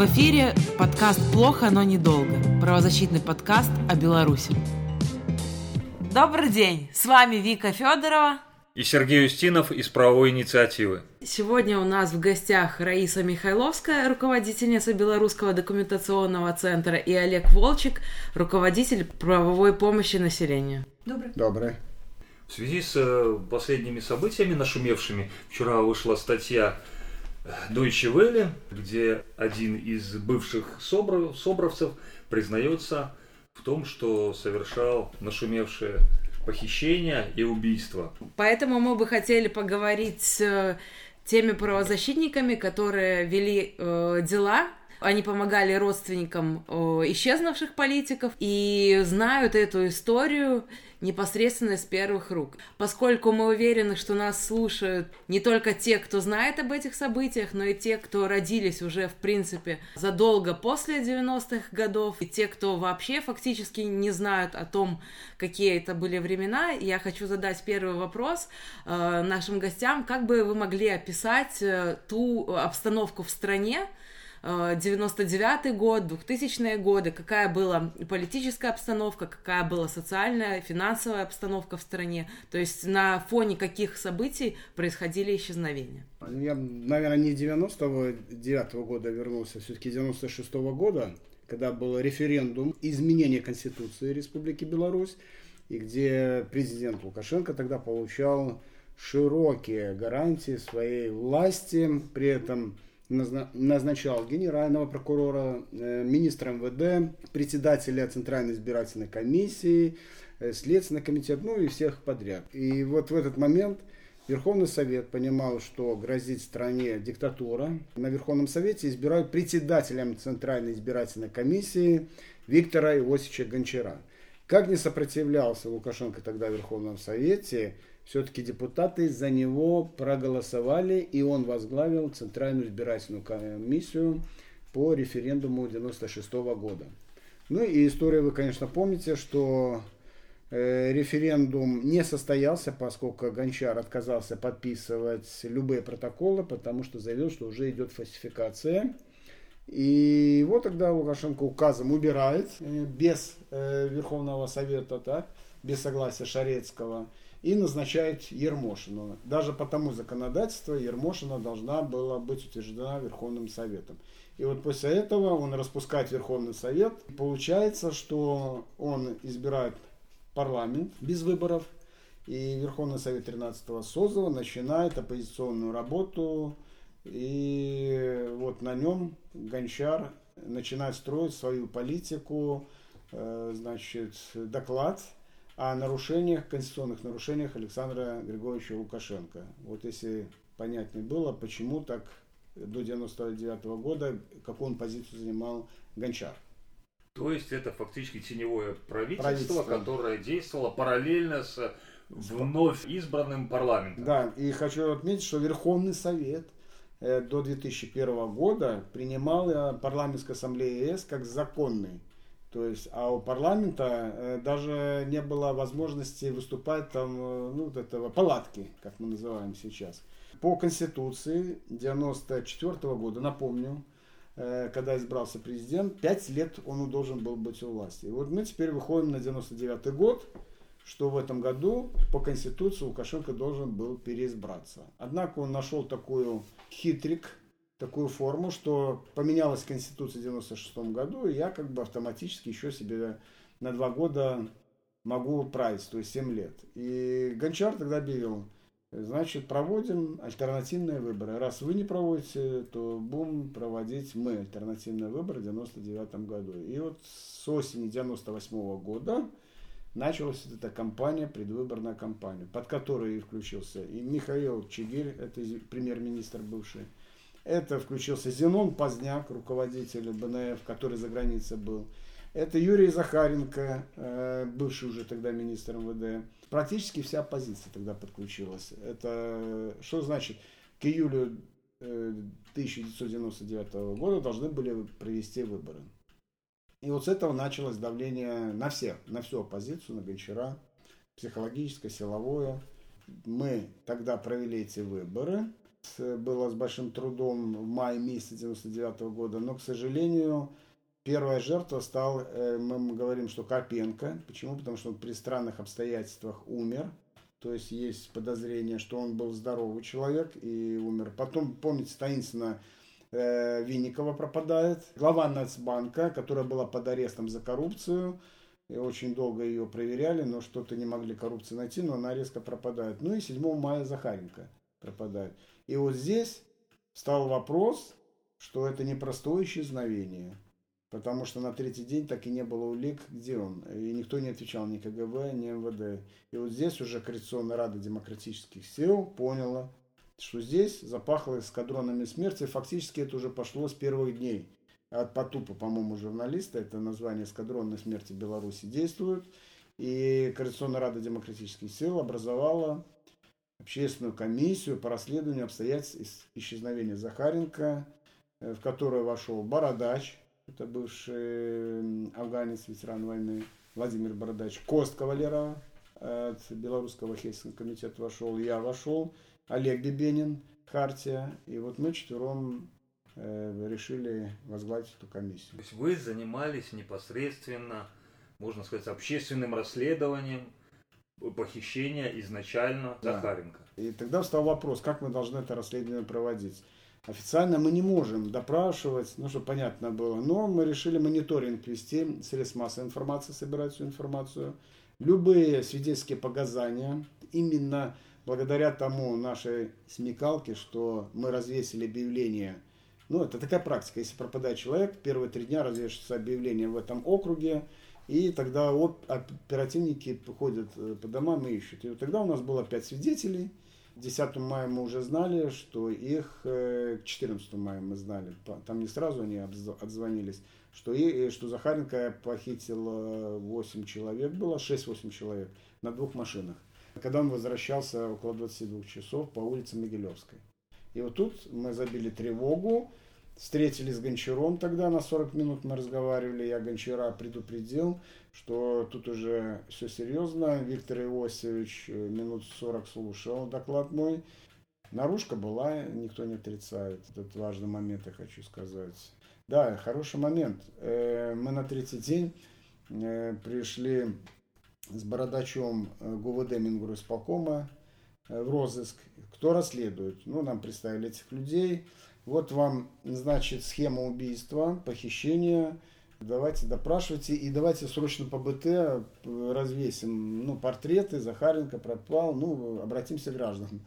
В эфире подкаст «Плохо, но недолго». Правозащитный подкаст о Беларуси. Добрый день! С вами Вика Федорова и Сергей Устинов из правовой инициативы. Сегодня у нас в гостях Раиса Михайловская, руководительница Белорусского документационного центра, и Олег Волчек, руководитель правовой помощи населению. Добрый. Добрый. В связи с э, последними событиями нашумевшими, вчера вышла статья Deutsche Welle, где один из бывших собров, собровцев признается в том, что совершал нашумевшее похищение и убийство. Поэтому мы бы хотели поговорить с теми правозащитниками, которые вели э, дела они помогали родственникам э, исчезнувших политиков и знают эту историю непосредственно с первых рук. Поскольку мы уверены, что нас слушают не только те, кто знает об этих событиях, но и те, кто родились уже, в принципе, задолго после 90-х годов, и те, кто вообще фактически не знают о том, какие это были времена, я хочу задать первый вопрос э, нашим гостям. Как бы вы могли описать э, ту обстановку в стране, 99 год, 2000-е годы, какая была политическая обстановка, какая была социальная, финансовая обстановка в стране, то есть на фоне каких событий происходили исчезновения. Я, наверное, не 99 -го года вернулся, все-таки 96 -го года, когда был референдум изменения Конституции Республики Беларусь, и где президент Лукашенко тогда получал широкие гарантии своей власти, при этом назначал генерального прокурора, э, министра МВД, председателя Центральной избирательной комиссии, э, Следственный комитет, ну и всех подряд. И вот в этот момент Верховный Совет понимал, что грозит стране диктатура. На Верховном Совете избирают председателем Центральной избирательной комиссии Виктора Иосифовича Гончара. Как не сопротивлялся Лукашенко тогда в Верховном Совете, все-таки депутаты за него проголосовали, и он возглавил Центральную избирательную комиссию по референдуму 96 года. Ну и историю вы, конечно, помните, что э, референдум не состоялся, поскольку Гончар отказался подписывать любые протоколы, потому что заявил, что уже идет фальсификация. И его тогда Лукашенко указом убирает э, без э, Верховного Совета, так, без согласия Шарецкого и назначает Ермошину. Даже по тому законодательству Ермошина должна была быть утверждена Верховным Советом. И вот после этого он распускает Верховный Совет. Получается, что он избирает парламент без выборов. И Верховный Совет 13-го созыва начинает оппозиционную работу. И вот на нем Гончар начинает строить свою политику, э, значит, доклад – о нарушениях, конституционных нарушениях Александра Григорьевича Лукашенко. Вот если понятнее было, почему так до 99 -го года, какую он позицию занимал Гончар. То есть это фактически теневое правительство, правительство. которое действовало параллельно с вновь избранным парламентом. Да, и хочу отметить, что Верховный Совет э, до 2001 года принимал э, парламентская ассамблея ЕС как законный то есть, а у парламента э, даже не было возможности выступать там, э, ну, вот этого палатки, как мы называем сейчас. По Конституции 94 года, напомню, э, когда избрался президент, 5 лет он должен был быть у власти. И вот мы теперь выходим на 99 год, что в этом году по Конституции Лукашенко должен был переизбраться. Однако он нашел такую хитрик, такую форму, что поменялась Конституция в 96 году, и я как бы автоматически еще себе на два года могу править, то есть 7 лет. И Гончар тогда объявил, значит, проводим альтернативные выборы. Раз вы не проводите, то будем проводить мы альтернативные выборы в 99 году. И вот с осени 98 года началась эта кампания, предвыборная кампания, под которую и включился и Михаил Чигирь, это премьер-министр бывший, это включился Зенон Поздняк, руководитель БНФ, который за границей был. Это Юрий Захаренко, э, бывший уже тогда министр МВД. Практически вся оппозиция тогда подключилась. Это что значит? К июлю 1999 э, года должны были провести выборы. И вот с этого началось давление на всех, на всю оппозицию, на Гончара, психологическое, силовое. Мы тогда провели эти выборы. Было с большим трудом в мае месяце 99 года, но, к сожалению, первая жертва стал, э, мы говорим, что Карпенко. Почему? Потому что он при странных обстоятельствах умер. То есть есть подозрение, что он был здоровый человек и умер. Потом, помните, таинственно э, Винникова пропадает. Глава Нацбанка, которая была под арестом за коррупцию. И очень долго ее проверяли, но что-то не могли коррупции найти, но она резко пропадает. Ну и 7 мая Захаренко пропадает. И вот здесь стал вопрос, что это не простое исчезновение. Потому что на третий день так и не было улик, где он. И никто не отвечал ни КГБ, ни МВД. И вот здесь уже Координационная Рада Демократических Сил поняла, что здесь запахло эскадронами смерти. Фактически это уже пошло с первых дней. От Потупа, по-моему, журналиста, это название эскадронной смерти Беларуси действует. И Координационная Рада Демократических Сил образовала общественную комиссию по расследованию обстоятельств исчезновения Захаренко, э, в которую вошел Бородач, это бывший афганец, ветеран войны, Владимир Бородач, Кост Кавалерова от Белорусского Хельсинского комитета вошел, я вошел, Олег Бибенин, Хартия, и вот мы четвером э, решили возглавить эту комиссию. То есть вы занимались непосредственно, можно сказать, общественным расследованием похищения изначально да. Захаренко. И тогда встал вопрос, как мы должны это расследование проводить. Официально мы не можем допрашивать, ну, чтобы понятно было, но мы решили мониторинг вести, средств массовой информации, собирать всю информацию. Любые свидетельские показания, именно благодаря тому нашей смекалке, что мы развесили объявление, ну, это такая практика, если пропадает человек, первые три дня развешивается объявление в этом округе, и тогда оперативники ходят э, по домам и ищут. И вот тогда у нас было пять свидетелей, 10 мая мы уже знали, что их э, к 14 мая мы знали, там не сразу они отзвонились, что, и, что Захаренко похитил 8 человек, было 6-8 человек на двух машинах. Когда он возвращался около 22 часов по улице Могилевской. И вот тут мы забили тревогу, Встретились с Гончаром тогда, на 40 минут мы разговаривали, я Гончара предупредил, что тут уже все серьезно. Виктор Иосифович э, минут 40 слушал доклад мой. Наружка была, никто не отрицает. Этот важный момент я хочу сказать. Да, хороший момент. Э, мы на третий день э, пришли с бородачом ГУВД Мингорисполкома в розыск. Кто расследует? Ну, нам представили этих людей. Вот вам, значит, схема убийства, похищения. Давайте допрашивайте и давайте срочно по БТ э, развесим ну, портреты, Захаренко пропал, ну, обратимся к гражданам.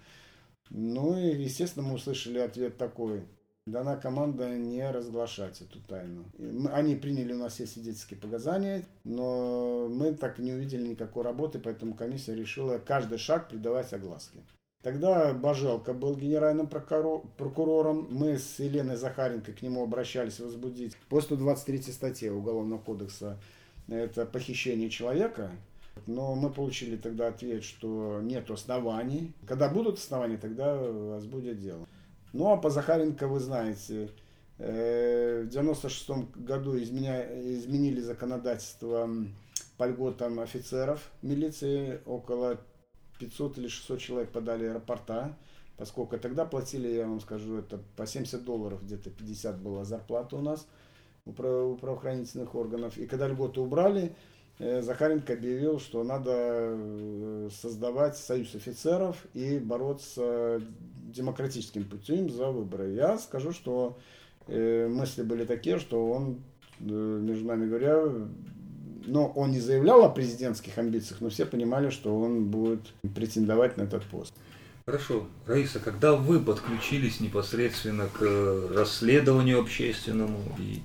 Ну и, естественно, мы услышали ответ такой. Дана команда не разглашать эту тайну. Они приняли у нас все свидетельские показания, но мы так не увидели никакой работы, поэтому комиссия решила каждый шаг придавать огласке. Тогда Бажелка был генеральным прокурором. Мы с Еленой Захаренко к нему обращались возбудить по 123 статье Уголовного кодекса. Это похищение человека. Но мы получили тогда ответ, что нет оснований. Когда будут основания, тогда возбудят дело. Ну а по Захаренко вы знаете, э, в 96 году изменя... изменили законодательство по льготам офицеров милиции. Около 500 или 600 человек подали рапорта, поскольку тогда платили, я вам скажу, это по 70 долларов, где-то 50 была зарплата у нас у правоохранительных органов. И когда льготы убрали, э, Захаренко объявил, что надо э, создавать союз офицеров и бороться демократическим путем за выборы. Я скажу, что э, мысли были такие, что он, между нами говоря, но он не заявлял о президентских амбициях, но все понимали, что он будет претендовать на этот пост. Хорошо. Раиса, когда вы подключились непосредственно к расследованию общественному и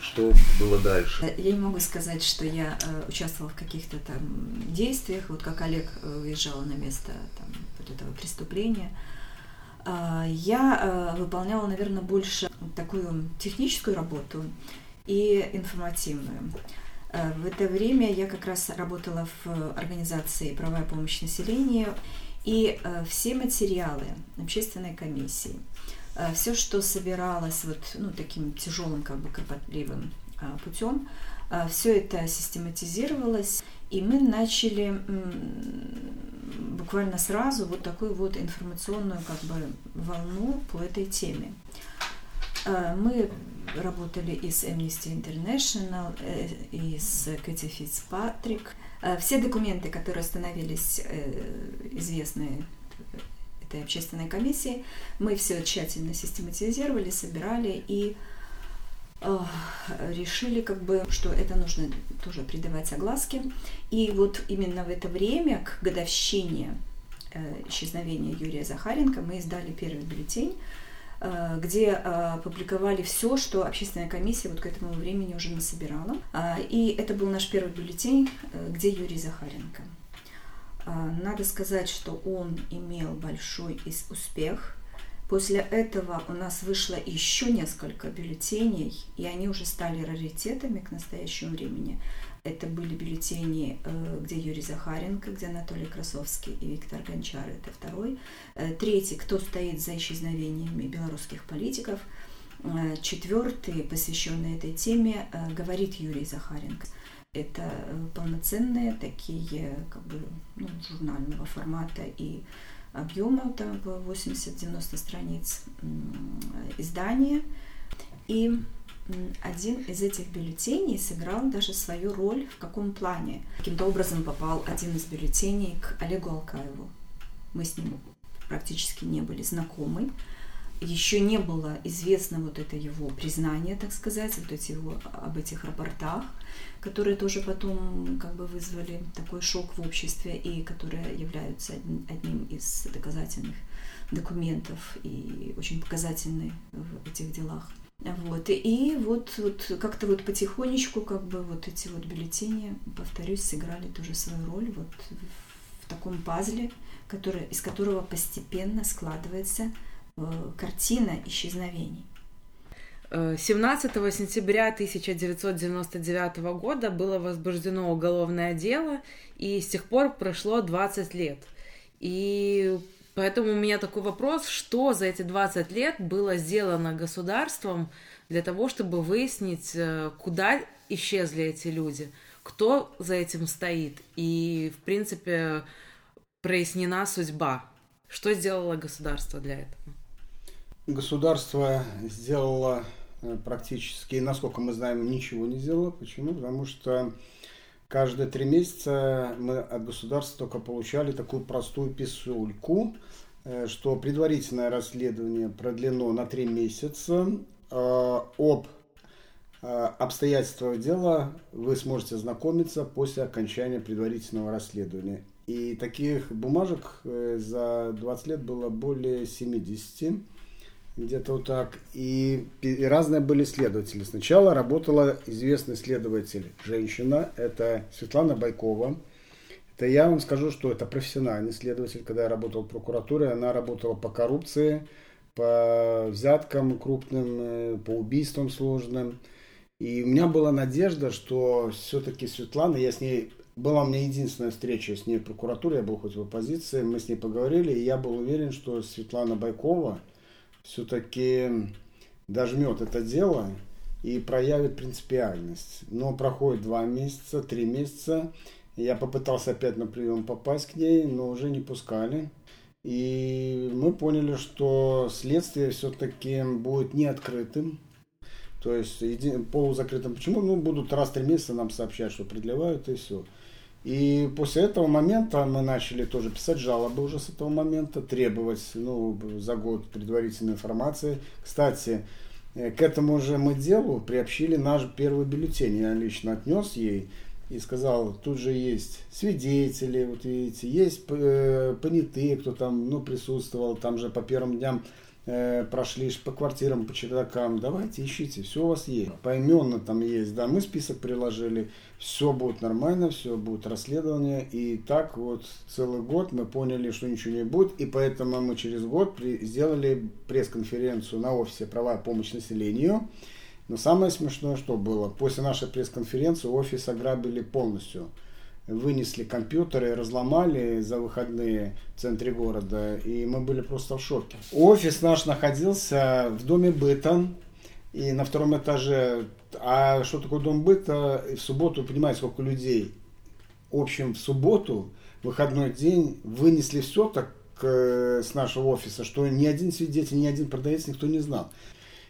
что было дальше? Я не могу сказать, что я э, участвовала в каких-то там действиях, вот как Олег э, уезжал на место там, вот этого преступления. Э, я э, выполняла, наверное, больше такую техническую работу и информативную. Э, в это время я как раз работала в организации «Правая помощь населению», и э, все материалы общественной комиссии, э, все, что собиралось вот ну, таким тяжелым, как бы кропотливым путем, все это систематизировалось, И мы начали буквально сразу вот такую вот информационную как бы волну по этой теме. Э, мы работали и с Amnesty International, э, и с Кэти Фицпатрик. Э, все документы, которые становились известны этой общественной комиссии, мы все тщательно систематизировали, собирали и решили, как бы, что это нужно тоже придавать огласке. И вот именно в это время, к годовщине исчезновения Юрия Захаренко, мы издали первый бюллетень, где э, публиковали все, что общественная комиссия вот к этому времени уже насобирала. А, и это был наш первый бюллетень, э, где Юрий Захаренко. А, надо сказать, что он имел большой успех. После этого у нас вышло еще несколько бюллетеней, и они уже стали раритетами к настоящему времени. Это были бюллетени, э, где Юрий Захаренко, где Анатолий Красовский и Виктор Гончар, это второй. Э, третий, кто стоит за исчезновениями белорусских политиков. Э, четвертый, посвященный этой теме, говорит Юрий Захаренко. Это полноценные такие как бы, ну, журнального формата и объема, там 80-90 страниц издания. И один из этих бюллетеней сыграл даже свою роль в каком плане. Каким-то образом попал один из бюллетеней к Олегу Алкаеву. Мы с ним практически не были знакомы. Еще не было известно вот это его признание, так сказать, вот эти его, об этих рапортах, которые тоже потом как бы вызвали такой шок в обществе и которые являются одним из доказательных документов и очень показательны в этих делах. Вот. И вот, вот как-то вот потихонечку как бы вот эти вот бюллетени, повторюсь, сыграли тоже свою роль вот в таком пазле, который, из которого постепенно складывается э, картина исчезновений. 17 э, сентября 1999 года было возбуждено уголовное дело, и с тех пор прошло 20 лет. И Поэтому у меня такой вопрос, что за эти 20 лет было сделано государством для того, чтобы выяснить, э, куда исчезли эти люди, кто за этим стоит, и, в принципе, прояснена судьба. Что сделало государство для этого? Государство сделало э, практически, насколько мы знаем, ничего не сделало. Почему? Потому что Каждые три месяца мы от государства только получали такую простую писульку, э, что предварительное расследование продлено на три месяца. Э, об э, обстоятельствах дела вы сможете знакомиться после окончания предварительного расследования. И таких бумажек за 20 лет было более 70 где-то вот так. И, разные были следователи. Сначала работала известный следователь, женщина, это Светлана Байкова. Это я вам скажу, что это профессиональный следователь. Когда я работал в прокуратуре, она работала по коррупции, по взяткам крупным, э, по убийствам сложным. И у меня была надежда, что все-таки Светлана, я с ней была у меня единственная встреча с ней в прокуратуре, я был хоть в оппозиции, мы с ней поговорили, и я был уверен, что Светлана Байкова, все-таки дожмет это дело и проявит принципиальность. Но проходит два месяца, три месяца. Я попытался опять на прием попасть к ней, но уже не пускали. И мы поняли, что следствие все-таки будет не открытым, то есть полузакрытым. Почему? Ну, будут раз в три месяца нам сообщать, что продлевают и все. И после этого момента мы начали тоже писать жалобы уже с этого момента, требовать ну, за год предварительной информации. Кстати, э, к этому же мы делу приобщили наш первый бюллетень. Я лично отнес ей и сказал, тут же есть свидетели, вот видите, есть э, понятые, кто там ну, присутствовал, там же по первым дням э, прошли по квартирам, по чердакам, давайте ищите, все у вас есть. Поименно там есть, да, мы список приложили, все будет нормально, все будет расследование. И так вот целый год мы поняли, что ничего не будет, и поэтому мы через год при, сделали пресс-конференцию на офисе «Права помощь населению». Но самое смешное, что было, после нашей пресс-конференции офис ограбили полностью – вынесли компьютеры, разломали за выходные в центре города, и мы были просто в шоке. Офис наш находился в доме быта, и на втором этаже. А что такое дом быта? И в субботу, понимаете, сколько людей? В общем, в субботу, выходной день, вынесли все так э, с нашего офиса, что ни один свидетель, ни один продавец, никто не знал.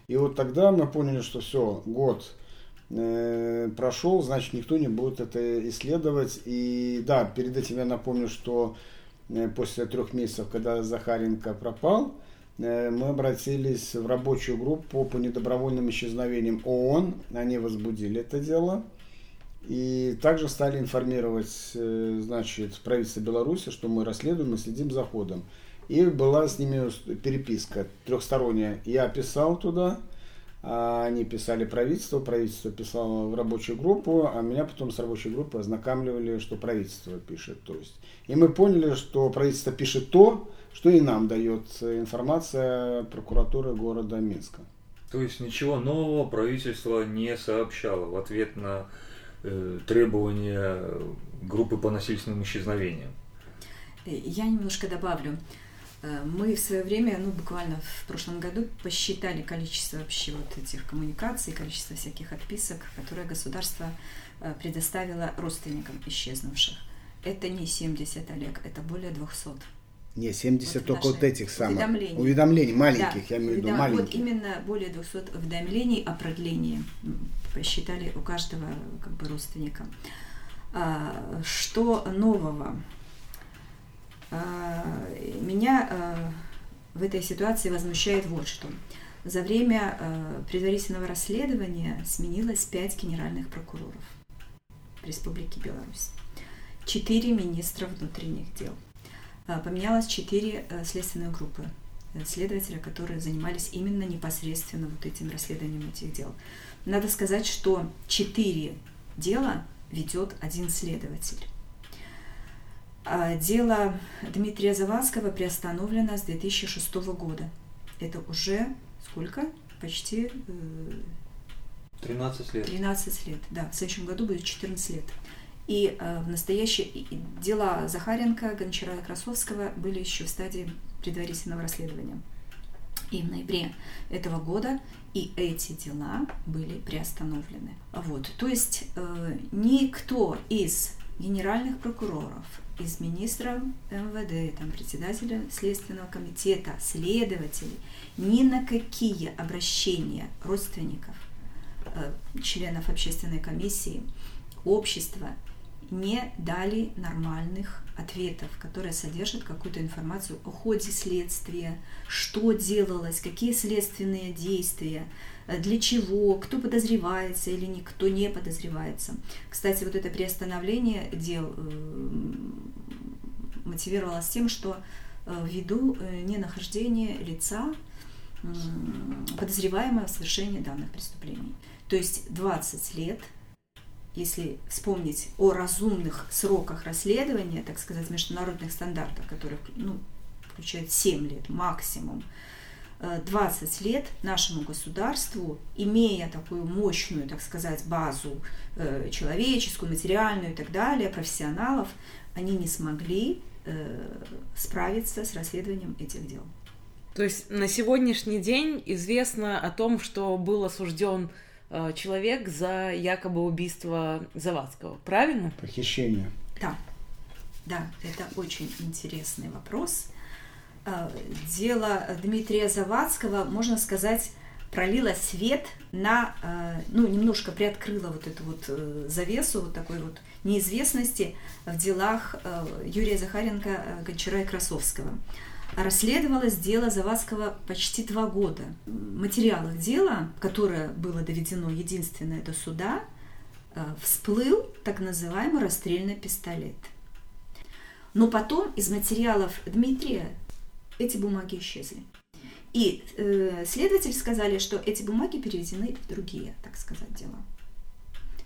И вот тогда мы поняли, что все, год э, прошел, значит, никто не будет это исследовать. И да, перед этим я напомню, что э, после трех месяцев, когда Захаренко пропал, э, мы обратились в рабочую группу по недобровольным исчезновениям ООН. Они возбудили это дело. И также стали информировать значит, правительство Беларуси, что мы расследуем и следим за ходом. И была с ними переписка трехсторонняя. Я писал туда, они писали правительство, правительство писало в рабочую группу, а меня потом с рабочей группы ознакомливали, что правительство пишет. То есть. И мы поняли, что правительство пишет то, что и нам дает информация прокуратуры города Минска. То есть ничего нового правительство не сообщало в ответ на э, требования группы по насильственным исчезновениям. Я немножко добавлю. Э, мы в свое время, ну, буквально в прошлом году посчитали количество вообще вот этих коммуникаций, количество всяких отписок, которые государство э, предоставило родственникам исчезнувших. Это не 70, Олег, это более 200. Не, 70 вот только вот этих самых уведомлений, уведомлений маленьких, да, я имею в виду маленьких. Вот именно более 200 уведомлений о продлении посчитали у каждого как бы родственника. А, что нового? А, меня а, в этой ситуации возмущает вот что. За время а, предварительного расследования сменилось пять генеральных прокуроров Республики Беларусь, четыре министра внутренних дел, поменялось четыре следственные группы следователя, которые занимались именно непосредственно вот этим расследованием этих дел. Надо сказать, что четыре дела ведет один следователь. А дело Дмитрия Завадского приостановлено с 2006 года. Это уже сколько? Почти... 13 э, лет. 13 лет, да. В следующем году будет 14 лет. И э, в настоящие дела Захаренко, Гончара и Красовского были еще в стадии предварительного расследования. И в ноябре этого года и эти дела были приостановлены. Вот. То есть э, никто из генеральных прокуроров, из министра МВД, там, председателя Следственного комитета, следователей, ни на какие обращения родственников, э, членов общественной комиссии, общества не дали нормальных ответов, которые содержат какую-то информацию о ходе следствия, что делалось, какие следственные действия, для чего, кто подозревается или никто не подозревается. Кстати, вот это приостановление дел э, мотивировалось тем, что э, ввиду ненахождения лица, подозреваемого в совершении данных преступлений. То есть 20 лет – если вспомнить о разумных сроках расследования, так сказать, международных стандартах, которые ну, включают 7 лет максимум, 20 э, лет нашему государству, имея такую мощную, так сказать, базу э, человеческую, материальную и так далее, профессионалов, они не смогли э, справиться с расследованием этих дел. То есть на сегодняшний день известно о том, что был осужден человек за якобы убийство Завадского. Правильно? Похищение. Да. Да, это очень интересный вопрос. Э, дело Дмитрия Завадского, можно сказать, пролило свет на, э, ну, немножко приоткрыло вот эту вот завесу вот такой вот неизвестности в делах Юрия Захаренко, Гончара и Красовского. Расследовалось дело Завадского почти два года. В дела, которое было доведено единственное до суда, э, всплыл так называемый расстрельный пистолет. Но потом из материалов Дмитрия эти бумаги исчезли. И э, следователи сказали, что эти бумаги переведены в другие, так сказать, дела.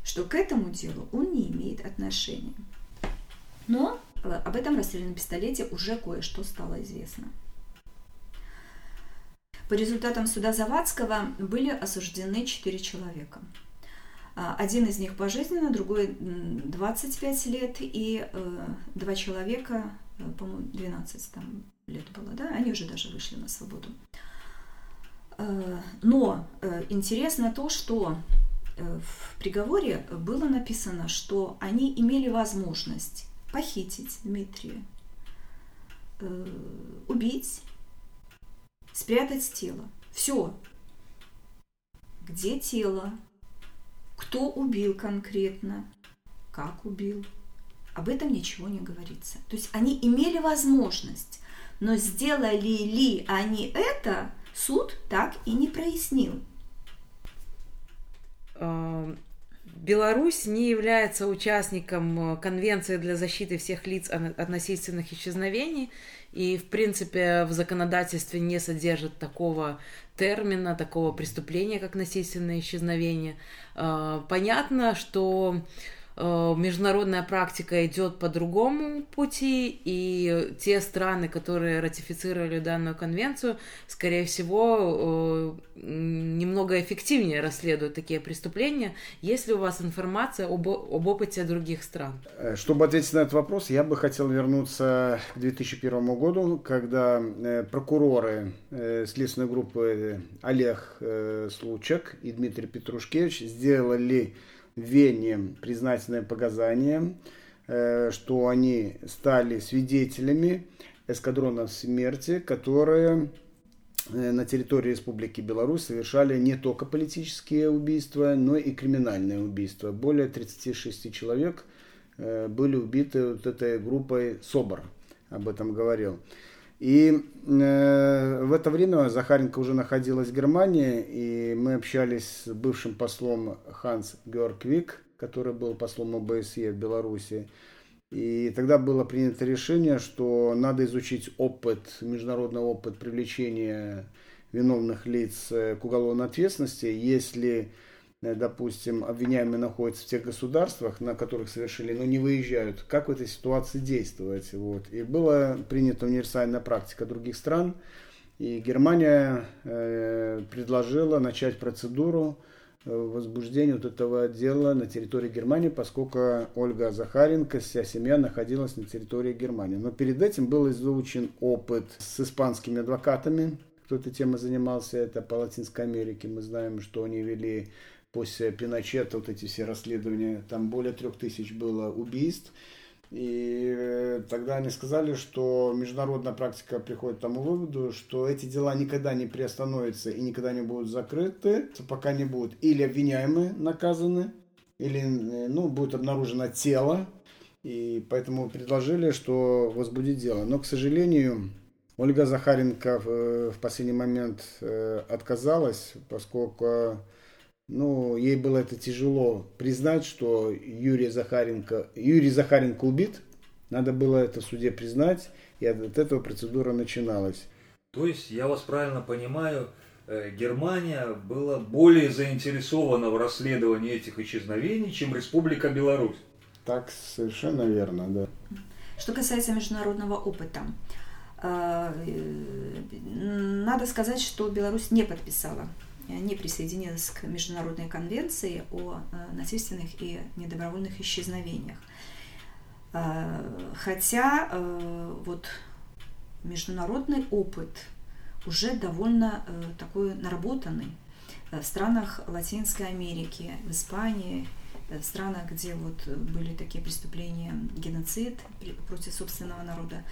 Что к этому делу он не имеет отношения. Но Э, об этом расстрельном пистолете уже кое-что стало известно. По результатам суда Завадского были осуждены четыре человека. А, один из них пожизненно, другой 25 лет, и э, два человека, э, по-моему, 12 там лет было, да, они уже даже вышли на свободу. Но интересно то, что в приговоре было написано, что они имели возможность похитить Дмитрия, убить, спрятать тело. Все. Где тело? Кто убил конкретно? Как убил? Об этом ничего не говорится. То есть они имели возможность, но сделали ли они это, суд так и не прояснил. Беларусь не является участником Конвенции для защиты всех лиц от насильственных исчезновений и, в принципе, в законодательстве не содержит такого термина, такого преступления, как насильственное исчезновение. Понятно, что Э, международная практика идет по другому пути, и те страны, которые ратифицировали данную конвенцию, скорее всего, э, немного эффективнее расследуют такие преступления. Есть ли у вас информация об, об опыте других стран? Э, чтобы ответить на этот вопрос, я бы хотел вернуться к 2001 году, когда прокуроры следственной группы Олег Случек и Дмитрий Петрушкевич сделали Вене признательное показание, э, что они стали свидетелями эскадрона смерти, которые э, на территории Республики Беларусь совершали не только политические убийства, но и криминальные убийства. Более 36 человек э, были убиты вот этой группой СОБР, об этом говорил. И э, в это время Захаренко уже находилась в Германии, и мы общались с бывшим послом Ханс Георгвик, который был послом ОБСЕ в Беларуси. И тогда было принято решение, что надо изучить опыт, международный опыт привлечения виновных лиц к уголовной ответственности, если Э, допустим, обвиняемые находятся в тех государствах, на которых совершили, но не выезжают, как в этой ситуации действовать. Вот. И была принята универсальная практика других стран, и Германия э, предложила начать процедуру э, возбуждения вот этого дела на территории Германии, поскольку Ольга Захаренко, вся семья находилась на территории Германии. Но перед этим был изучен опыт с испанскими адвокатами, кто этой темой занимался, это по Латинской Америке. Мы знаем, что они вели после Пиночета, вот эти все расследования, там более трех тысяч было убийств. И э, тогда они сказали, что международная практика приходит к тому выводу, что эти дела никогда не приостановятся и никогда не будут закрыты, пока не будут или обвиняемые наказаны, или э, ну, будет обнаружено тело. И поэтому предложили, что возбудить дело. Но, к сожалению, Ольга Захаренко в, в последний момент э, отказалась, поскольку ну, ей было это тяжело признать, что Юрий Захаренко, Юрий Захаренко убит. Надо было это в суде признать, и от этого процедура начиналась. То есть, я вас правильно понимаю, э, Германия была более заинтересована в расследовании этих исчезновений, чем Республика Беларусь. Так совершенно верно, да. Что касается международного опыта, э, э, надо сказать, что Беларусь не подписала не присоединилась к Международной конвенции о э, насильственных и недобровольных исчезновениях. Э, хотя э, вот международный опыт уже довольно такой наработанный в странах Латинской Америки, в Испании, в странах, где вот были такие преступления, геноцид против собственного народа,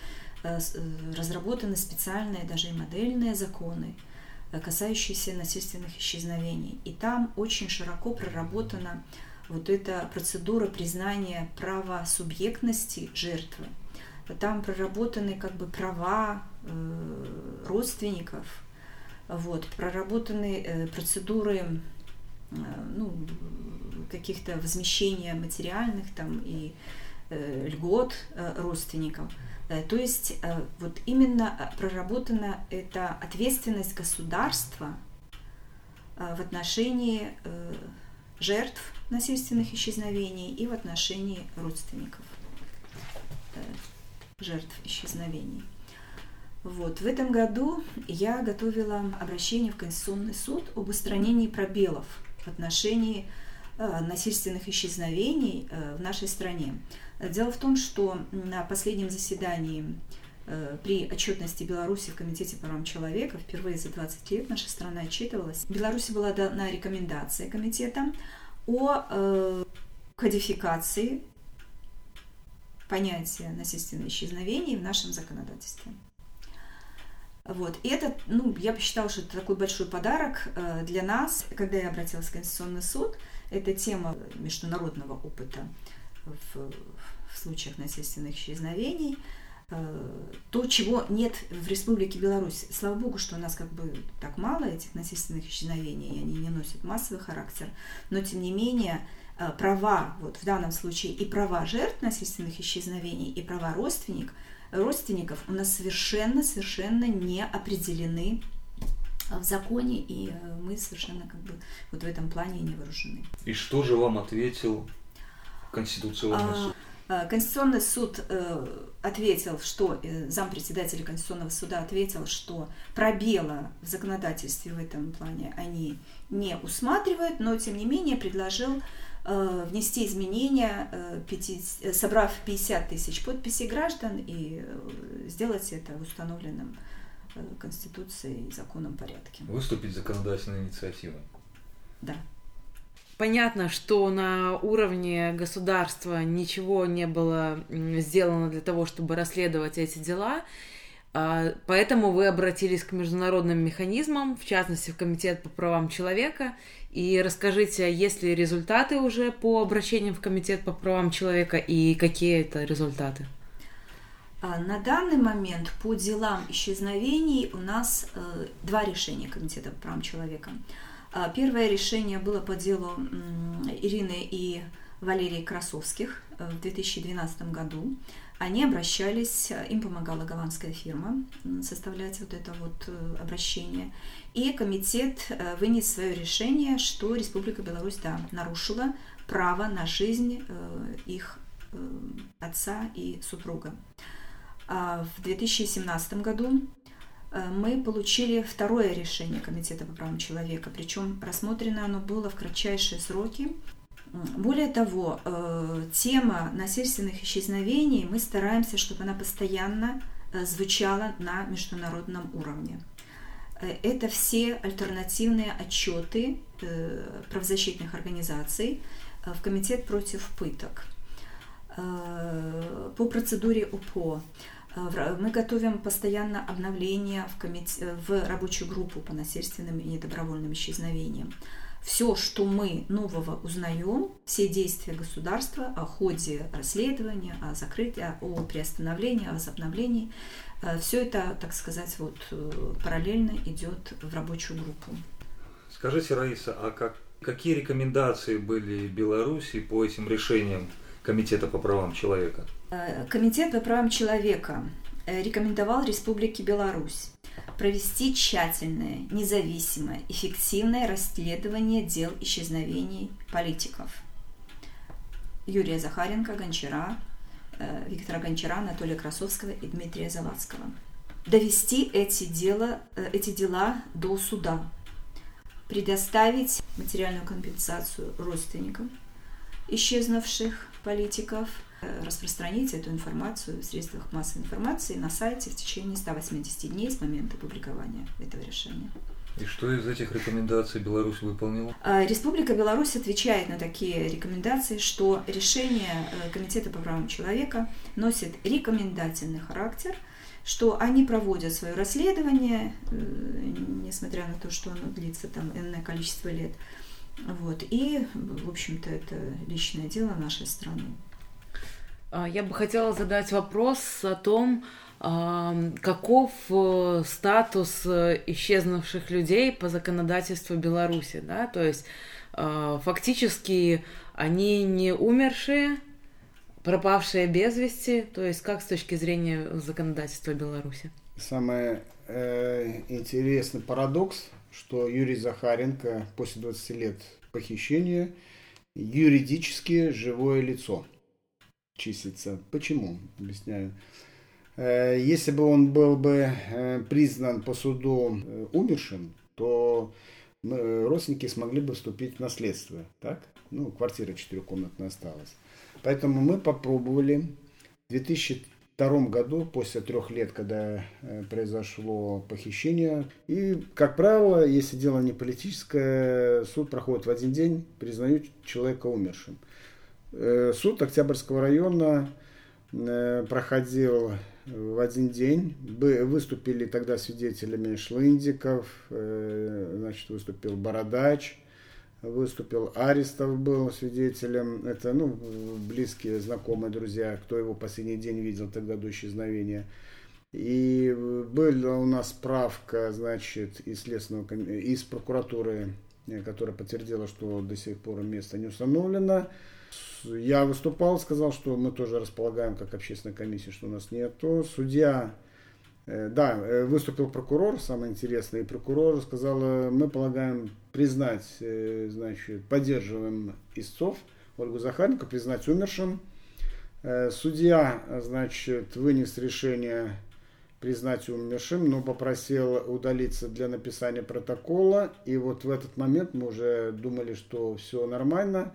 разработаны специальные даже и модельные законы – касающиеся насильственных исчезновений. И там очень широко проработана вот эта процедура признания права субъектности жертвы. Там проработаны как бы права э, родственников, вот, проработаны э, процедуры э, ну, каких-то возмещения материальных там и э, льгот э, родственников. Э, то есть э, вот именно э, проработана эта ответственность государства в отношении жертв насильственных исчезновений и в отношении родственников жертв исчезновений. Вот. В этом году я готовила обращение в Конституционный суд об устранении пробелов в отношении насильственных исчезновений в нашей стране. Дело в том, что на последнем заседании э, при отчетности Беларуси в Комитете по правам человека впервые за 20 лет наша страна отчитывалась. Беларусь была дана рекомендация комитета о э, кодификации понятия насильственного исчезновения в нашем законодательстве. Вот. И это, ну, я посчитала, что это такой большой подарок э, для нас. Когда я обратилась в Конституционный суд, это тема международного опыта в, в случаях насильственных исчезновений, э, то, чего нет в Республике Беларусь. Слава богу, что у нас как бы так мало этих насильственных исчезновений, и они не носят массовый характер, но тем не менее э, права, вот в данном случае и права жертв насильственных исчезновений, и права родственников – родственников у нас совершенно-совершенно не определены в законе, и э, мы совершенно как бы вот в этом плане не вооружены. И что же вам ответил Конституционный а, суд? Э, Конституционный суд э, ответил, что зампредседателя Конституционного суда ответил, что пробела в законодательстве в этом плане они не усматривают, но тем не менее предложил Э, внести изменения, э, э, собрав 50 тысяч подписей граждан и сделать это в установленном Конституцией и законом порядке. Выступить законодательной инициативой. Да. Понятно, что на уровне государства ничего не было сделано для того, чтобы расследовать эти дела. А, поэтому вы обратились к международным механизмам, в частности, в Комитет по правам человека, и расскажите, есть ли результаты уже по обращениям в Комитет по правам человека и какие это результаты? А, на данный момент по делам исчезновений у нас э, два решения Комитета по правам человека. А, первое решение было по делу Ирины и Валерии Красовских э, в 2012 году. Они обращались, э, им помогала голландская фирма составлять вот это вот э, обращение. И комитет вынес свое решение, что Республика Беларусь, да, нарушила право на жизнь их отца и супруга. А в 2017 году мы получили второе решение Комитета по правам человека, причем рассмотрено оно было в кратчайшие сроки, более того, э, тема насильственных исчезновений, мы стараемся, чтобы она постоянно э, звучала на международном уровне. Э, это все альтернативные отчеты правозащитных организаций в Комитет против пыток. По процедуре УПО мы готовим постоянно обновления в, комите... в рабочую группу по насильственным и недобровольным исчезновениям все, что мы нового узнаем, все действия государства о ходе расследования, о закрытии, о приостановлении, о возобновлении, э, все это, так сказать, вот э, параллельно идет в рабочую группу. Скажите, Раиса, а как, какие рекомендации были Беларуси по этим решениям Комитета по правам человека? Э, Комитет по правам человека рекомендовал Республике Беларусь провести тщательное, независимое, эффективное расследование дел исчезновений политиков. Юрия Захаренко, Гончара, э, Виктора Гончара, Анатолия Красовского и Дмитрия Завадского. Довести эти дела, э, эти дела до суда, предоставить материальную компенсацию родственникам исчезнувших политиков – Э, распространить эту информацию в средствах массовой информации на сайте в течение 180 дней с момента публикования этого решения. И что из этих рекомендаций Беларусь выполнила? А, Республика Беларусь отвечает на такие рекомендации, что решение э, Комитета по правам человека носит рекомендательный характер, что они проводят свое расследование, э, несмотря на то, что оно длится там энное количество лет. Вот. И, в общем-то, это личное дело нашей страны. А, я бы хотела задать вопрос о том, а, каков э, статус э, исчезнувших людей по законодательству Беларуси, да, то есть а, фактически они не умершие, пропавшие без вести, то есть как с точки зрения законодательства Беларуси? Самый э, интересный парадокс, что Юрий Захаренко после 20 лет похищения юридически живое лицо – числится. Почему? Объясняю. Э, если бы он был бы э, признан по суду э, умершим, то родственники смогли бы вступить в наследство. Так? Ну, квартира четырехкомнатная осталась. Поэтому мы попробовали в 2000 1992 году, после трех лет, когда э, произошло похищение. И, как правило, если дело не политическое, суд проходит в один день, признают человека умершим. Э, суд Октябрьского района э, проходил в один день. Выступили тогда свидетелями Шлындиков, значит, выступил Бородач, выступил, Аристов был свидетелем, это, ну, близкие, знакомые, друзья, кто его последний день видел тогда до исчезновения. И была у нас справка, значит, из следственного, из прокуратуры, которая подтвердила, что до сих пор место не установлено. Я выступал, сказал, что мы тоже располагаем как общественная комиссия, что у нас нету. Судья да, э, выступил прокурор, самое интересное, и прокурор сказал, э, мы полагаем признать, значит, поддерживаем истцов, Ольгу Захаренко, признать умершим. Судья, значит, вынес решение признать умершим, но попросил удалиться для написания протокола. И вот в этот момент мы уже думали, что все нормально.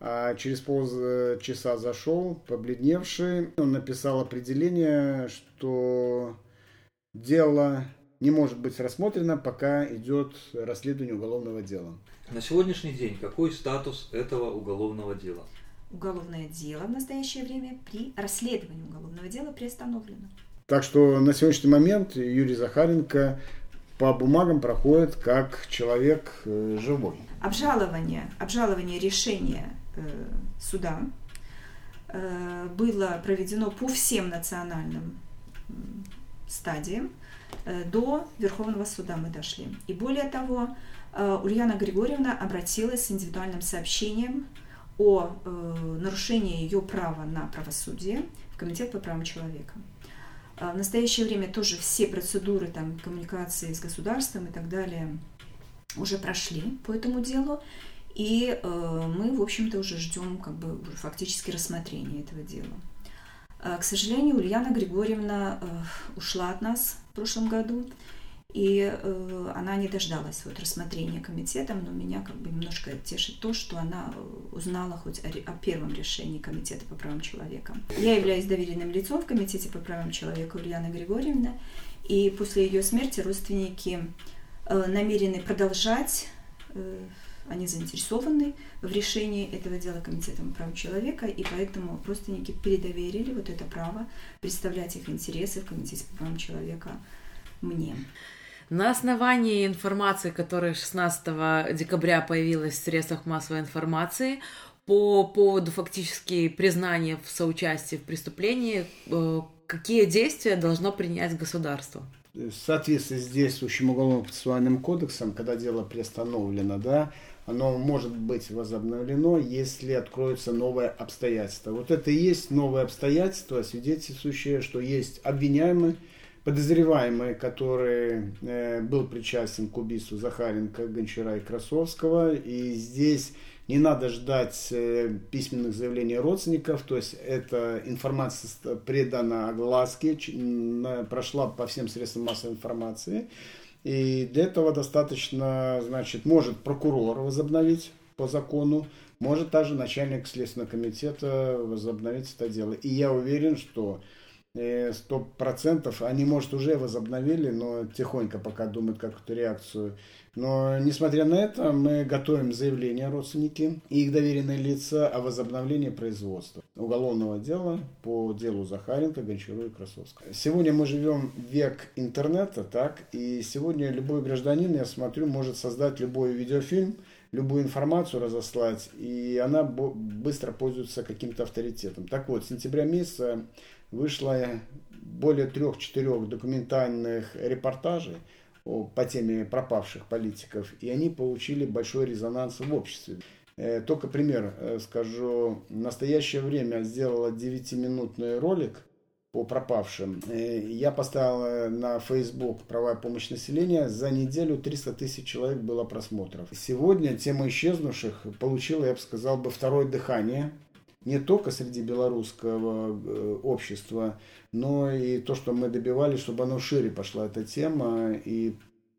А через полчаса зашел, побледневший. Он написал определение, что дело не может быть рассмотрено, пока идет расследование уголовного дела. На сегодняшний день какой статус этого уголовного дела? Уголовное дело в настоящее время при расследовании уголовного дела приостановлено. Так что на сегодняшний момент Юрий Захаренко по бумагам проходит как человек э, живой. Обжалование, обжалование решения э, суда э, было проведено по всем национальным стадиям э, до Верховного суда мы дошли. И более того, э, Ульяна Григорьевна обратилась с индивидуальным сообщением о э, нарушении ее права на правосудие в Комитет по правам человека. В настоящее время тоже все процедуры там, коммуникации с государством и так далее уже прошли по этому делу. И э, мы, в общем-то, уже ждем как бы фактически рассмотрения этого дела. Э, к сожалению, Ульяна Григорьевна э, ушла от нас в прошлом году, и э, она не дождалась вот рассмотрения комитетом, но меня как бы немножко тешит то, что она узнала хоть о, первом решении Комитета по правам человека. Я являюсь доверенным лицом в Комитете по правам человека Ульяны Григорьевны, и после ее смерти родственники намерены продолжать они заинтересованы в решении этого дела Комитетом прав человека, и поэтому родственники передоверили вот это право представлять их интересы в Комитете по правам человека мне. На основании информации, которая 16 декабря появилась в средствах массовой информации, по поводу фактически признания в соучастии в преступлении, э, какие действия должно принять государство? В соответствии с действующим уголовно-процессуальным кодексом, когда дело приостановлено, да, оно может быть возобновлено, если откроются новые обстоятельства. Вот это и есть новые обстоятельства, свидетельствующие, что есть обвиняемый, подозреваемый, который э, был причастен к убийству Захаренко, Гончара и Красовского. И здесь не надо ждать э, письменных заявлений родственников, то есть эта информация предана огласке, прошла по всем средствам массовой информации. И для этого достаточно, значит, может прокурор возобновить по закону, может также начальник Следственного комитета возобновить это дело. И я уверен, что сто процентов они, может, уже возобновили, но тихонько пока думают какую-то реакцию но, несмотря на это, мы готовим заявление родственники и их доверенные лица о возобновлении производства уголовного дела по делу Захаренко, Гончару и Красовского. Сегодня мы живем век интернета, так, и сегодня любой гражданин, я смотрю, может создать любой видеофильм, любую информацию разослать, и она быстро пользуется каким-то авторитетом. Так вот, с сентября месяца вышло более трех-четырех документальных репортажей по теме пропавших политиков, и они получили большой резонанс в обществе. Э, только пример э, скажу. В настоящее время сделала 9-минутный ролик по пропавшим. Э, я поставил на Facebook «Права и помощь населения». За неделю 300 тысяч человек было просмотров. Сегодня тема исчезнувших получила, я бы сказал, бы второе дыхание не только среди белорусского э, общества, но и то, что мы добивались, чтобы оно шире пошла эта тема, и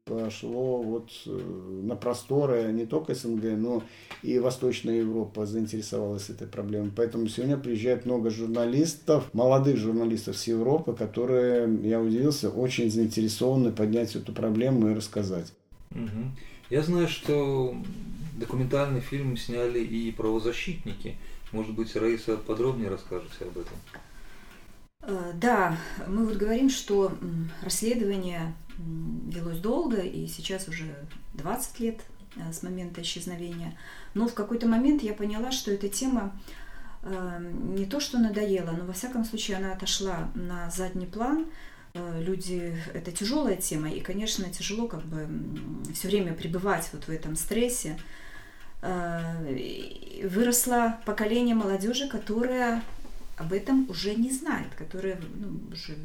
пошло вот на просторы не только СНГ, но и Восточная Европа заинтересовалась этой проблемой. Поэтому сегодня приезжает много журналистов, молодых журналистов с Европы, которые, я удивился, очень заинтересованы поднять эту проблему и рассказать. Угу. Я знаю, что документальный фильм сняли и правозащитники. Может быть, Раиса подробнее расскажете об этом? Э, да, мы вот говорим, что расследование велось долго, и сейчас уже 20 лет э, с момента исчезновения. Но в какой-то момент я поняла, что эта тема э, не то что надоела, но во всяком случае она отошла на задний план. Люди, это тяжелая тема, и, конечно, тяжело как бы все время пребывать вот в этом стрессе, выросло поколение молодежи, которая об этом уже не знает, которая ну, уже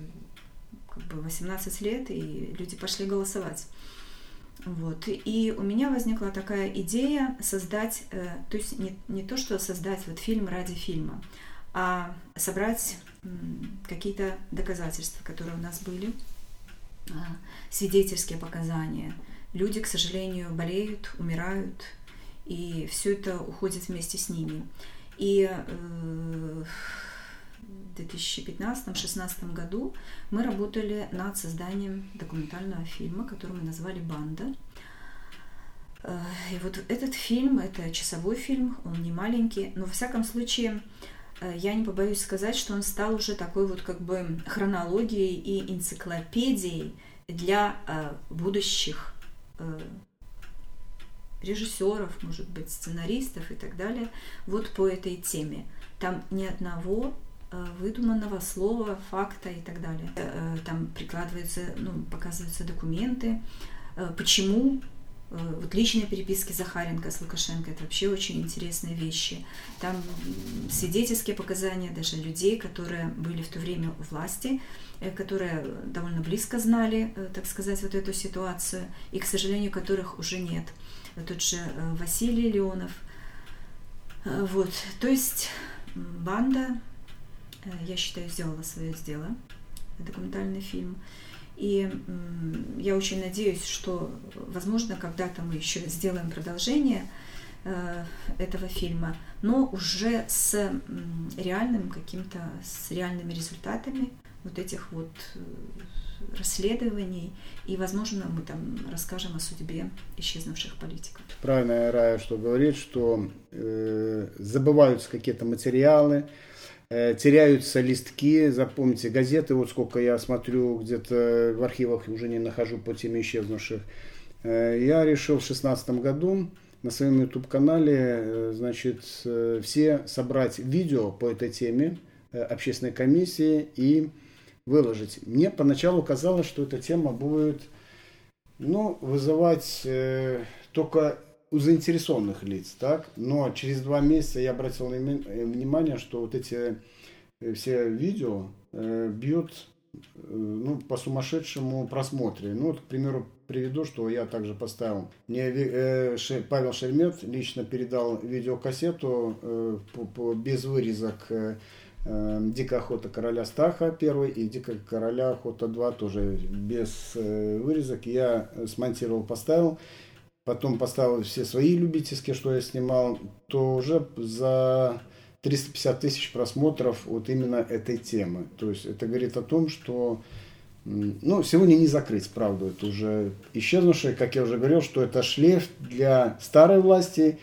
как бы 18 лет, и люди пошли голосовать. Вот. И у меня возникла такая идея создать, э, то есть не, не то, что создать вот фильм ради фильма, а собрать какие-то доказательства, которые у нас были, э, свидетельские показания. Люди, к сожалению, болеют, умирают, и все это уходит вместе с ними. И э, в 2015-2016 году мы работали над созданием документального фильма, который мы назвали «Банда». Э, и вот этот фильм, это часовой фильм, он не маленький, но во всяком случае э, я не побоюсь сказать, что он стал уже такой вот как бы хронологией и энциклопедией для будущих режиссеров, может быть, сценаристов и так далее, вот по этой теме. Там ни одного э, выдуманного слова, факта и так далее. Э, там прикладываются, ну, показываются документы, э, почему вот личные переписки Захаренко с Лукашенко – это вообще очень интересные вещи. Там свидетельские показания даже людей, которые были в то время у власти, которые довольно близко знали, так сказать, вот эту ситуацию, и, к сожалению, которых уже нет – тот же э, Василий Леонов. Э, вот, то есть банда, э, я считаю, сделала свое дело, документальный фильм. И я очень надеюсь, что, возможно, когда-то мы еще сделаем продолжение этого фильма, но уже с реальным каким-то, с реальными результатами вот этих вот расследований, и, возможно, мы там расскажем о судьбе исчезнувших политиков. Правильно Рая, что говорит, что э, забываются какие-то материалы, э, теряются листки, запомните, газеты, вот сколько я смотрю, где-то в архивах уже не нахожу по теме исчезнувших. Э, я решил в шестнадцатом году на своем YouTube-канале, э, значит, э, все собрать видео по этой теме э, общественной комиссии и выложить. Мне поначалу казалось, что эта тема будет ну, вызывать э, только у заинтересованных лиц, так? Но через два месяца я обратил э, внимание, что вот эти э, все видео э, бьют э, ну, по сумасшедшему просмотре. Ну, вот, к примеру, приведу, что я также поставил. Мне э, Ше, Павел Шермет лично передал видеокассету э, по, по, без вырезок э, Дикая охота короля Стаха первый и Дикая короля охота 2 тоже без э, вырезок. Я смонтировал, поставил. Потом поставил все свои любительские, что я снимал. То уже за 350 тысяч просмотров вот именно этой темы. То есть это говорит о том, что ну, сегодня не закрыть, правда, это уже исчезнувшее, как я уже говорил, что это шлейф для старой власти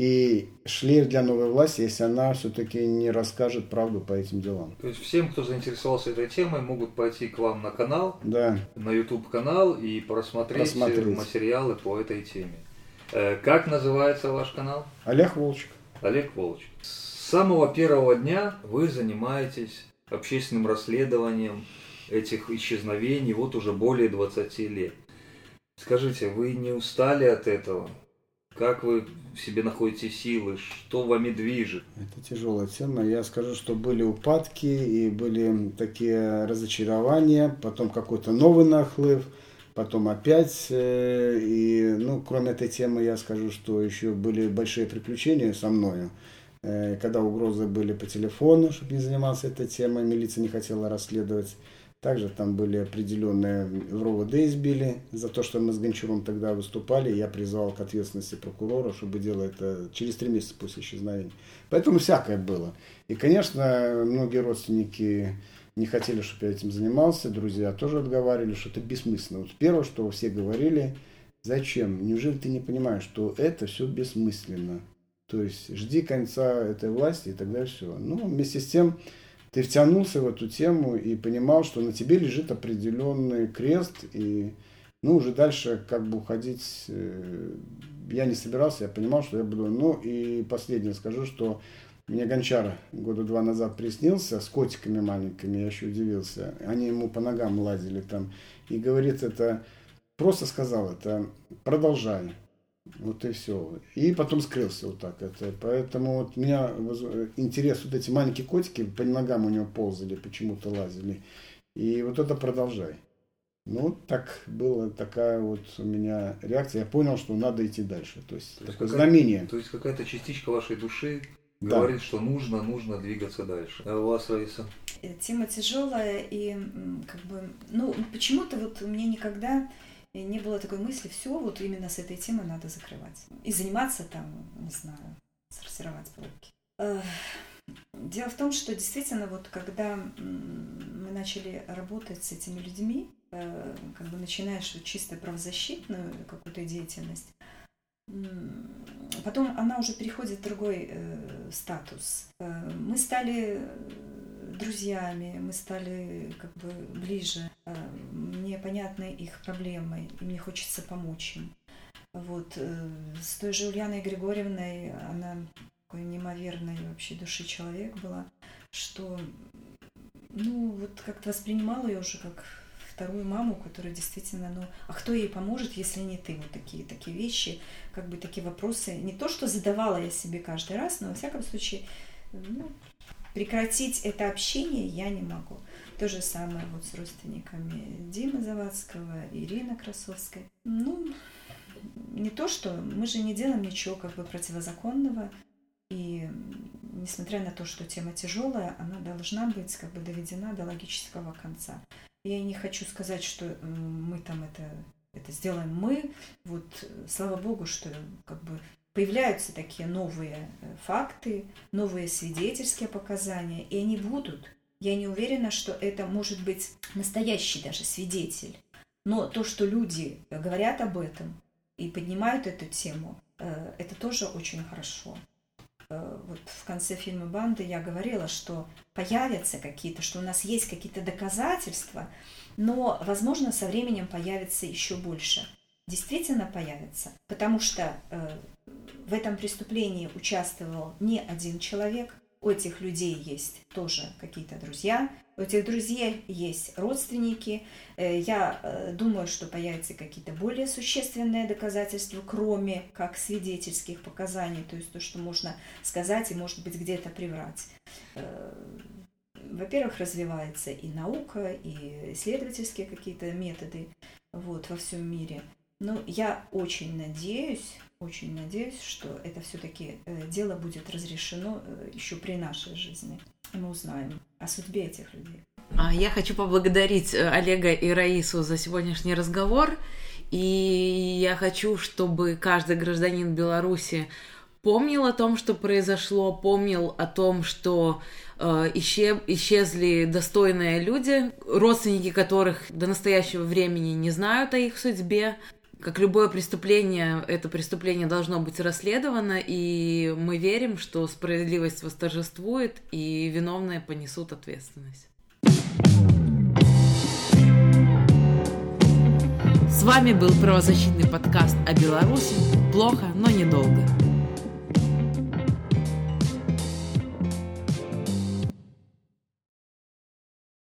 и шлейф для новой власти, если она все-таки не расскажет правду по этим делам. То есть всем, кто заинтересовался этой темой, могут пойти к вам на канал, да. на YouTube канал и просмотреть Посмотреть. материалы по этой теме. Э, как называется ваш канал? Олег Волчек. Олег Волчек. С самого первого дня вы занимаетесь общественным расследованием этих исчезновений вот уже более 20 лет. Скажите, вы не устали от этого? Как вы в себе находите силы? Что вами движет? Это тяжелая тема. Я скажу, что были упадки и были такие разочарования, потом какой-то новый нахлыв, потом опять. Э, и, ну, кроме этой темы, я скажу, что еще были большие приключения со мною. Э, когда угрозы были по телефону, чтобы не занимался этой темой, милиция не хотела расследовать. Также там были определенные в РОВД избили за то, что мы с Гончаром тогда выступали. Я призвал к ответственности прокурора, чтобы делать это через три месяца после исчезновения. Поэтому всякое было. И, конечно, многие родственники не хотели, чтобы я этим занимался. Друзья тоже отговаривали, что это бессмысленно. Вот первое, что все говорили, зачем? Неужели ты не понимаешь, что это все бессмысленно? То есть жди конца этой власти и тогда все. Ну, вместе с тем, ты втянулся в эту тему и понимал, что на тебе лежит определенный крест, и ну, уже дальше как бы уходить э, я не собирался, я понимал, что я буду... Ну, и последнее скажу, что мне Гончар года два назад приснился с котиками маленькими, я еще удивился. Они ему по ногам лазили там. И говорит это, просто сказал это, продолжай. Вот и все. И потом скрылся вот так. Это, поэтому вот у меня интерес, вот эти маленькие котики по ногам у него ползали, почему-то лазили. И вот это продолжай. Ну, так была такая вот у меня реакция. Я понял, что надо идти дальше. То есть, то такое есть знамение. То есть какая-то частичка вашей души да. говорит, что нужно, нужно двигаться дальше. А у вас, Раиса? Э, тема тяжелая и как бы, ну, почему-то вот у меня никогда и не было такой мысли, все, вот именно с этой темой надо закрывать. И заниматься там, не знаю, сортировать блоки. Дело в том, что действительно, вот когда мы начали работать с этими людьми, э, как бы начинаешь чисто правозащитную какую-то деятельность, потом она уже переходит в другой э, статус. Э, мы стали друзьями, мы стали как бы ближе, понятны их проблемы, и мне хочется помочь им. Вот. Э, с той же Ульяной Григорьевной, она такой неимоверной вообще души человек была, что ну вот как-то воспринимала ее уже как вторую маму, которая действительно, ну, а кто ей поможет, если не ты? Вот такие, такие вещи, как бы такие вопросы. Не то, что задавала я себе каждый раз, но во всяком случае, ну, Прекратить это общение я не могу. То же самое вот с родственниками Димы Завадского, Ирины Красовской. Ну, не то, что мы же не делаем ничего как бы противозаконного, и несмотря на то, что тема тяжелая, она должна быть как бы доведена до логического конца. Я не хочу сказать, что мы там это, это сделаем мы. Вот слава богу, что как бы появляются такие новые э, факты, новые свидетельские показания, и они будут. Я не уверена, что это может быть настоящий даже свидетель. Но то, что люди говорят об этом и поднимают эту тему, э, это тоже очень хорошо. Э, вот в конце фильма «Банда» я говорила, что появятся какие-то, что у нас есть какие-то доказательства, но, возможно, со временем появится еще больше. Действительно появится, потому что в этом преступлении участвовал не один человек. У этих людей есть тоже какие-то друзья, у этих друзей есть родственники. Э, я э, думаю, что появятся какие-то более существенные доказательства, кроме как свидетельских показаний, то есть то, что можно сказать и, может быть, где-то приврать. Э, во-первых, развивается и наука, и исследовательские какие-то методы вот, во всем мире. Но я очень надеюсь, очень надеюсь, что это все-таки э, дело будет разрешено э, еще при нашей жизни. И мы узнаем о судьбе этих людей. А я хочу поблагодарить э, Олега и Раису за сегодняшний разговор. И я хочу, чтобы каждый гражданин Беларуси помнил о том, что произошло, помнил о том, что исчезли достойные люди, родственники которых до настоящего времени не знают о их судьбе. Как любое преступление, это преступление должно быть расследовано, и мы верим, что справедливость восторжествует, и виновные понесут ответственность. С вами был правозащитный подкаст о Беларуси. Плохо, но недолго.